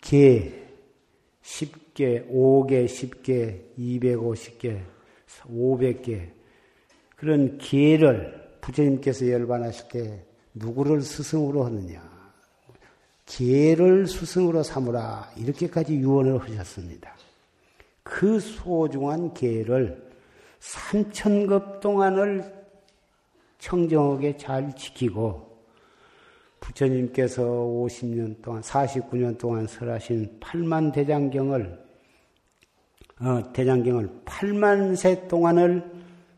개 10개, 5개, 10개, 250개, 500개. 그런 개를 부처님께서 열반하실 때 누구를 스승으로 하느냐? 개를 스승으로 삼으라. 이렇게까지 유언을 하셨습니다. 그 소중한 개를 삼천급 동안을 청정하게 잘 지키고 부처님께서 50년 동안, 49년 동안 설하신 8만 대장경을, 어, 대장경을 8만 세 동안을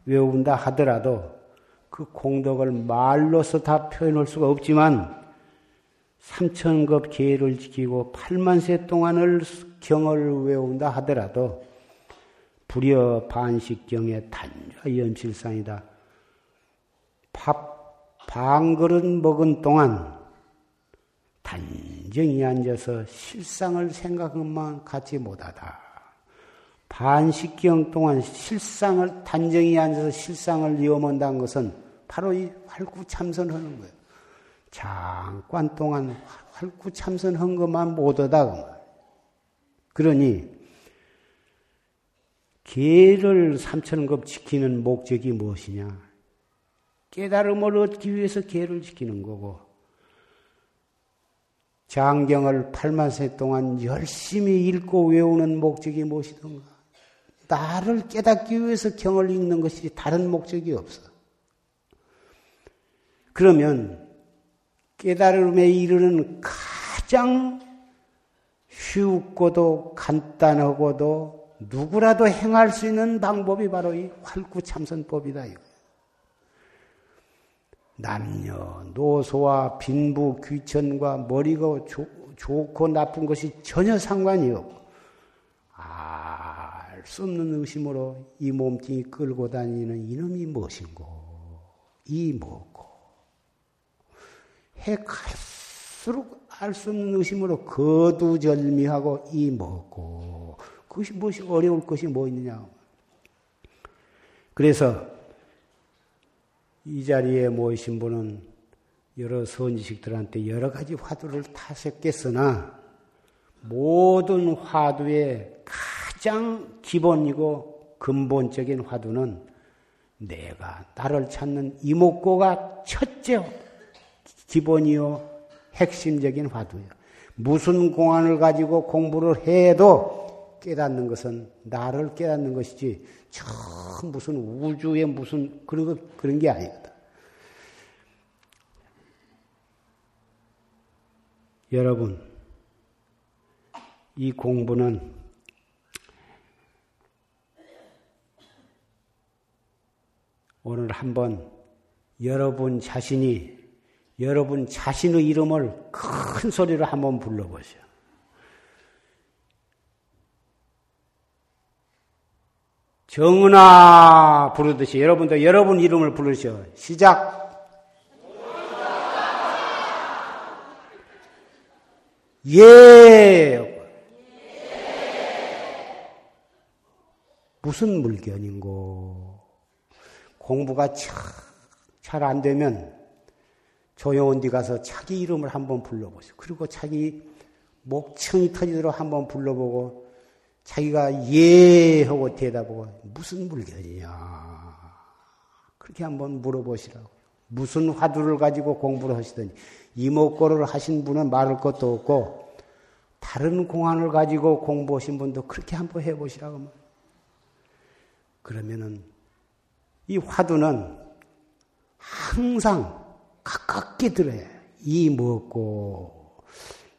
외운다 하더라도 그 공덕을 말로서 다 표현할 수가 없지만 삼천급 계를 지키고 8만 세 동안을 경을 외운다 하더라도 불여 반식경의 단좌 연실상이다. 밥 반 그릇 먹은 동안 단정히 앉아서 실상을 생각만 갖지 못하다. 반식경 동안 실상을 단정히 앉아서 실상을 이어먼다는 것은 바로 이 활구참선하는 거예요. 잠깐 동안 활구참선한 것만 못하다. 그러니 개를 삼천급 지키는 목적이 무엇이냐? 깨달음을 얻기 위해서 개를 지키는 거고 장경을 8만 세 동안 열심히 읽고 외우는 목적이 무엇이던가? 나를 깨닫기 위해서 경을 읽는 것이 다른 목적이 없어. 그러면 깨달음에 이르는 가장 쉽고도 간단하고도 누구라도 행할 수 있는 방법이 바로 이 활구참선법이다. 남녀, 노소와 빈부, 귀천과 머리가 조, 좋고 나쁜 것이 전혀 상관이 없고, 알 수 없는 의심으로 이 몸뚱이 끌고 다니는 이놈이 무엇인고, 이 뭐고, 해 갈수록 알 수 없는 의심으로 거두절미하고 이 뭐고, 그것이 무엇이 어려울 것이 뭐 있느냐. 그래서 이 자리에 모이신 분은 여러 선지식들한테 여러 가지 화두를 타셨겠으나 모든 화두의 가장 기본이고 근본적인 화두는 내가 나를 찾는 이목고가 첫째 기본이요 핵심적인 화두예요. 무슨 공안을 가지고 공부를 해도 깨닫는 것은 나를 깨닫는 것이지 저 무슨 우주의 무슨 그런 것, 그런 게 아니거든. 여러분, 이 공부는 오늘 한번 여러분 자신이 여러분 자신의 이름을 큰 소리로 한번 불러보세요. 정은아 부르듯이 여러분도 여러분 이름을 부르셔. 시작. 예. 무슨 물견인고? 공부가 잘 안 되면 조용한 데 가서 자기 이름을 한번 불러보세요. 그리고 자기 목청이 터지도록 한번 불러보고 자기가 예 하고 대답하고 무슨 물건이냐. 그렇게 한번 물어보시라고. 무슨 화두를 가지고 공부를 하시더니 이목고를 하신 분은 말할 것도 없고 다른 공안을 가지고 공부하신 분도 그렇게 한번 해보시라고 그러면은 이 화두는 항상 가깝게 들어야 이 먹고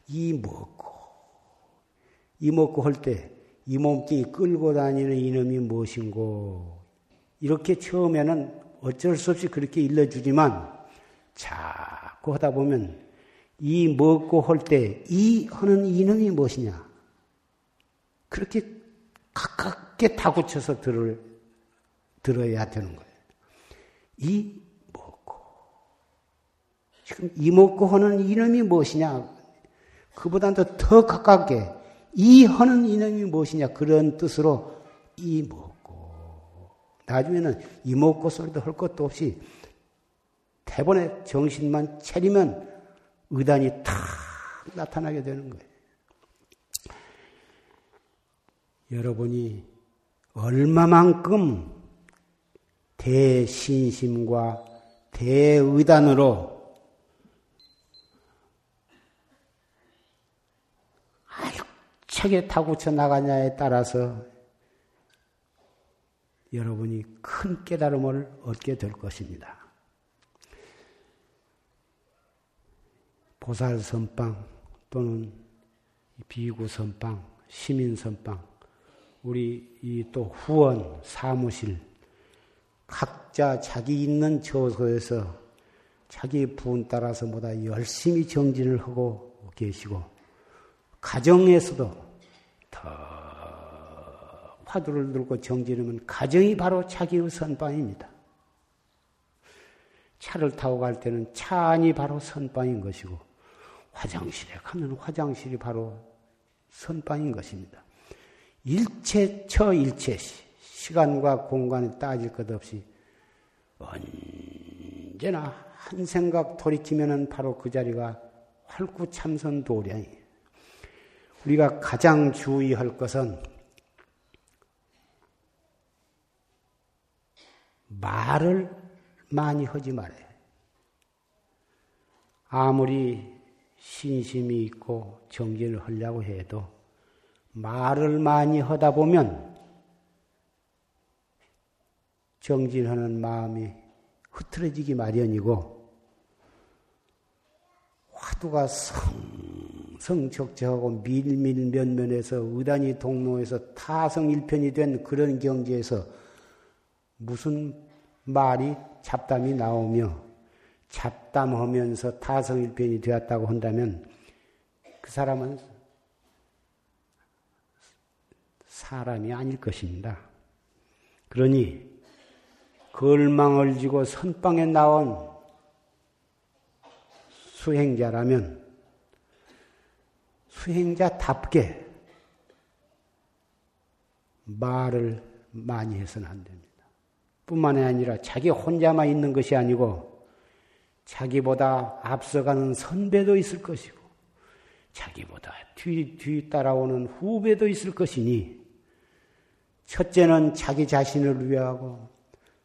이 먹고. 이 먹고 할 때 이 몸뚱이 끌고 다니는 이놈이 무엇인고? 이렇게 처음에는 어쩔 수 없이 그렇게 일러주지만 자꾸 하다 보면 이 먹고 할 때 이 하는 이놈이 무엇이냐? 그렇게 가깝게 다구쳐서 들을 들어야 되는 거예요. 이 먹고. 지금 이 먹고 하는 이놈이 무엇이냐? 그보다도 더 가깝게 이 하는 이놈이 무엇이냐 그런 뜻으로 이 먹고 나중에는 이 먹고 소리도 할 것도 없이 대본에 정신만 차리면 의단이 탁 나타나게 되는 거예요. 여러분이 얼마만큼 대신심과 대의단으로 책에 타고쳐 나가냐에 따라서 여러분이 큰 깨달음을 얻게 될 것입니다. 보살 선방 또는 비구 선방, 시민 선방, 우리 이 또 후원 사무실 각자 자기 있는 처소에서 자기 부분 따라서 보다 열심히 정진을 하고 계시고 가정에서도 더 화두를 들고 정지르면 가정이 바로 자기의 선방입니다. 차를 타고 갈 때는 차 안이 바로 선방인 것이고 화장실에 가면 화장실이 바로 선방인 것입니다. 일체처 일체시 시간과 공간에 따질 것 없이 언제나 한 생각 돌이키면 바로 그 자리가 활구 참선 도량이에요. 우리가 가장 주의할 것은 말을 많이 하지 말아요. 아무리 신심이 있고 정진을 하려고 해도 말을 많이 하다 보면 정진하는 마음이 흐트러지기 마련이고 화두가 성 성적적하고 밀밀면면에서 의단이 동로에서 타성일편이 된 그런 경지에서 무슨 말이 잡담이 나오며 잡담하면서 타성일변이 되었다고 한다면 그 사람은 사람이 아닐 것입니다. 그러니 걸망을 지고 선방에 나온 수행자라면 수행자답게 말을 많이 해서는 안 됩니다. 뿐만이 아니라 자기 혼자만 있는 것이 아니고 자기보다 앞서가는 선배도 있을 것이고 자기보다 뒤, 뒤 따라오는 후배도 있을 것이니 첫째는 자기 자신을 위하고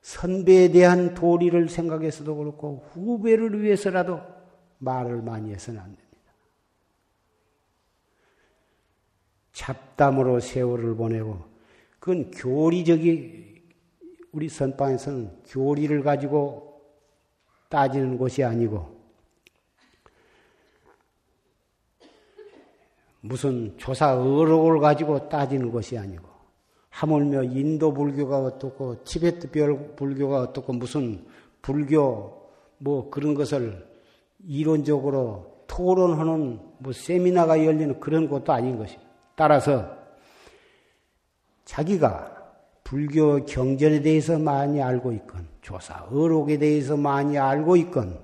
선배에 대한 도리를 생각해서도 그렇고 후배를 위해서라도 말을 많이 해서는 안 됩니다. 잡담으로 세월을 보내고 그건 교리적이 우리 선방에서는 교리를 가지고 따지는 것이 아니고 무슨 조사 의록을 가지고 따지는 것이 아니고 하물며 인도 불교가 어떻고 티베트 불교가 어떻고 무슨 불교 뭐 그런 것을 이론적으로 토론하는 뭐 세미나가 열리는 그런 것도 아닌 것입니다. 따라서 자기가 불교 경전에 대해서 많이 알고 있건 조사 의록에 대해서 많이 알고 있건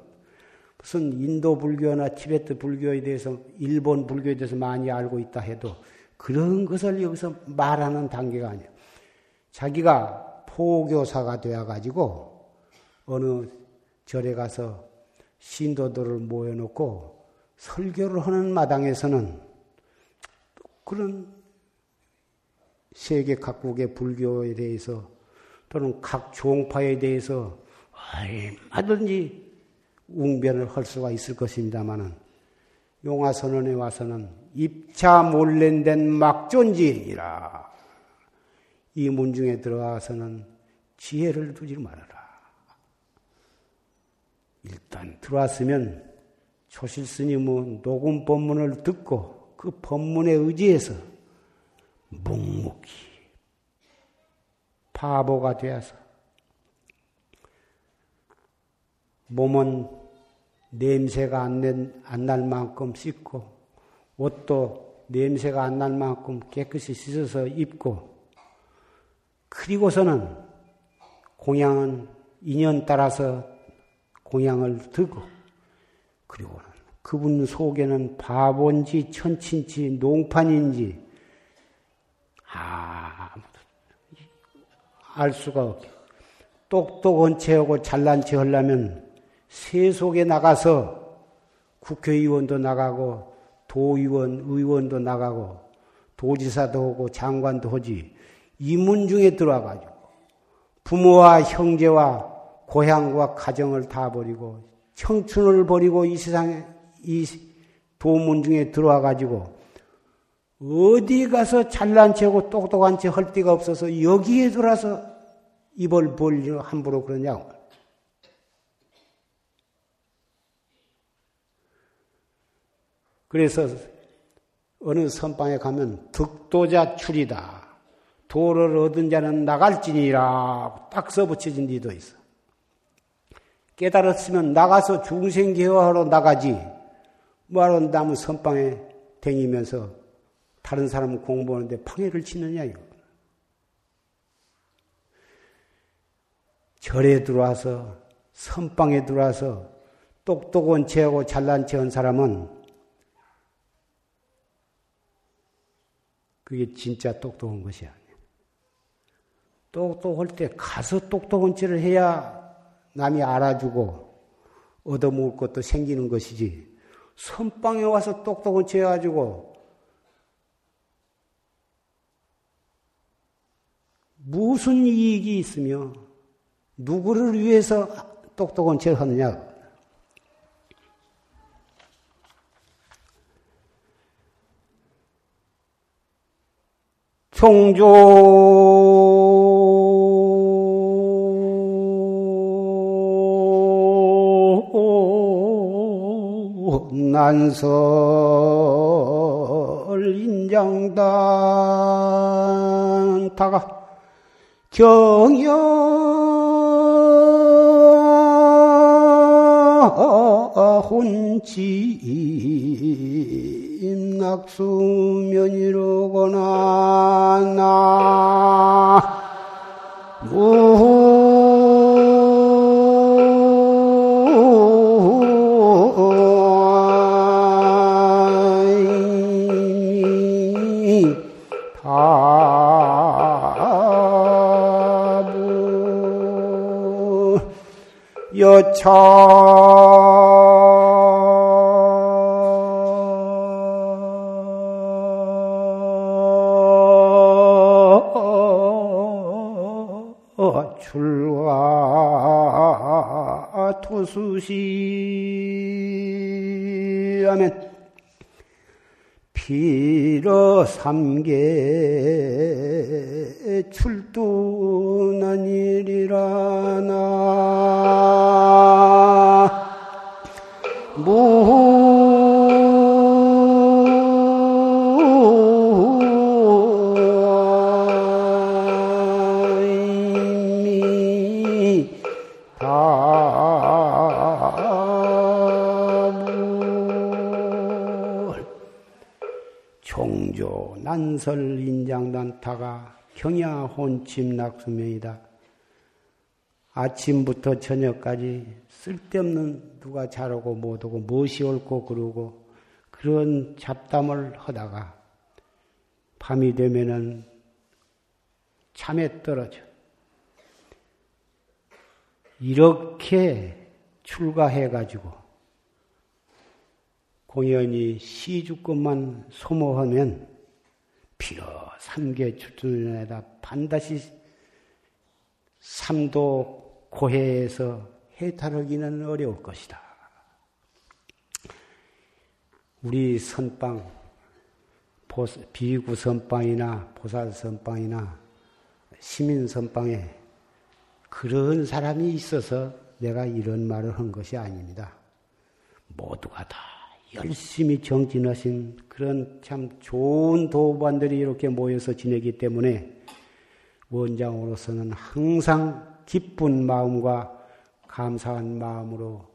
무슨 인도 불교나 티베트 불교에 대해서 일본 불교에 대해서 많이 알고 있다 해도 그런 것을 여기서 말하는 단계가 아니에요. 자기가 포교사가 되어 가지고 어느 절에 가서 신도들을 모여놓고 설교를 하는 마당에서는 그런 세계 각국의 불교에 대해서 또는 각 종파에 대해서 얼마든지 웅변을 할 수가 있을 것입니다만은 용화선언에 와서는 입차 몰랜된 막존지이라 이 문중에 들어와서는 지혜를 두지 말아라. 일단 들어왔으면 초실 스님은 녹음 법문을 듣고 그 법문에 의지해서 묵묵히 바보가 되어서 몸은 냄새가 안 날 만큼 씻고 옷도 냄새가 안 날 만큼 깨끗이 씻어서 입고 그리고서는 공양은 인연 따라서 공양을 듣고 그리고는 그분 속에는 바본지 천친지 농판인지 알 수가 없게 똑똑한 체하고 잘난 체 하려면 세속에 나가서 국회의원도 나가고 도의원, 의원도 나가고 도지사도 하고 장관도 하지. 이문 중에 들어와가지고 부모와 형제와 고향과 가정을 다 버리고 청춘을 버리고 이 세상에 이 도문 중에 들어와 가지고 어디 가서 잘난 체하고 똑똑한 체 할 데가 없어서 여기에 들어와서 입을 벌려 함부로 그러냐고. 그래서 어느 선방에 가면 득도자 출이다. 도를 얻은 자는 나갈지니라 딱 써붙여진 데도 있어. 깨달았으면 나가서 중생개화하러 나가지. 뭐하러 남은 선방에 댕기면서 다른 사람 공부하는데 방해를 치느냐, 이거. 절에 들어와서, 선방에 들어와서 똑똑한 체하고 잘난 체한 사람은 그게 진짜 똑똑한 것이 아니야. 똑똑할 때 가서 똑똑한 체를 해야 남이 알아주고 얻어먹을 것도 생기는 것이지. 선방에 와서 똑똑한 체 해가지고 무슨 이익이 있으며 누구를 위해서 똑똑한 체를 하느냐? 종조 난설 인장단. 다가 경영 혼지 낙수면이로거나 나 출가 투수시. 하면 피로 삼계 출두 낙수명이다. 아침부터 저녁까지 쓸데없는 누가 잘하고 못하고 무엇이 옳고 그러고 그런 잡담을 하다가 밤이 되면은 잠에 떨어져. 이렇게 출가해가지고 공연히 시주권만 소모하면 피어 삼계 출두년에다 반드시 삼도 고해에서 해탈하기는 어려울 것이다. 우리 선방, 비구 선방이나 보살 선방이나 시민 선방에 그런 사람이 있어서 내가 이런 말을 한 것이 아닙니다. 모두가 다 열심히 정진하신 그런 참 좋은 도반들이 이렇게 모여서 지내기 때문에 원장으로서는 항상 기쁜 마음과 감사한 마음으로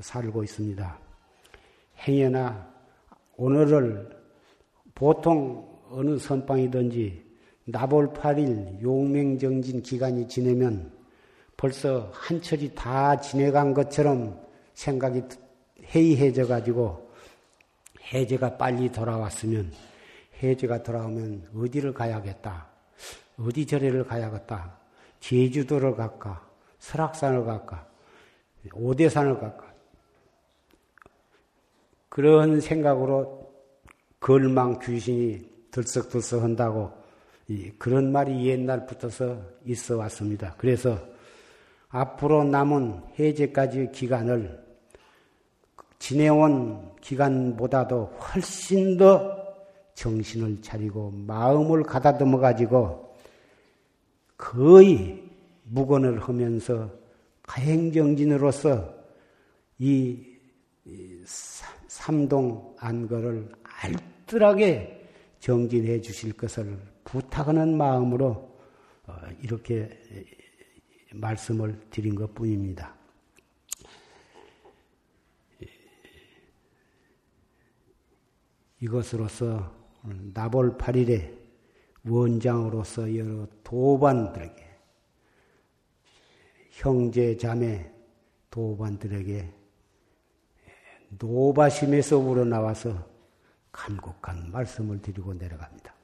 살고 있습니다. 행여나 오늘을 보통 어느 선방이든지 나볼 8일 용맹정진 기간이 지내면 벌써 한철이 다 지내간 것처럼 생각이 해이해져 가지고 해제가 빨리 돌아왔으면 해제가 돌아오면 어디를 가야겠다. 어디 절에를 가야겠다. 제주도를 갈까? 설악산을 갈까? 오대산을 갈까? 그런 생각으로 걸망 귀신이 들썩들썩 한다고 그런 말이 옛날부터서 있어 왔습니다. 그래서 앞으로 남은 해제까지 기간을 지내온 기간보다도 훨씬 더 정신을 차리고 마음을 가다듬어 가지고 거의 무건을 하면서 가행정진으로서 이 삼동 안거를 알뜰하게 정진해 주실 것을 부탁하는 마음으로 어, 이렇게 말씀을 드린 것 뿐입니다. 이것으로서 나볼 8일에 원장으로서 여러 도반들에게 형제 자매 도반들에게 노바심에서 우러나와서 간곡한 말씀을 드리고 내려갑니다.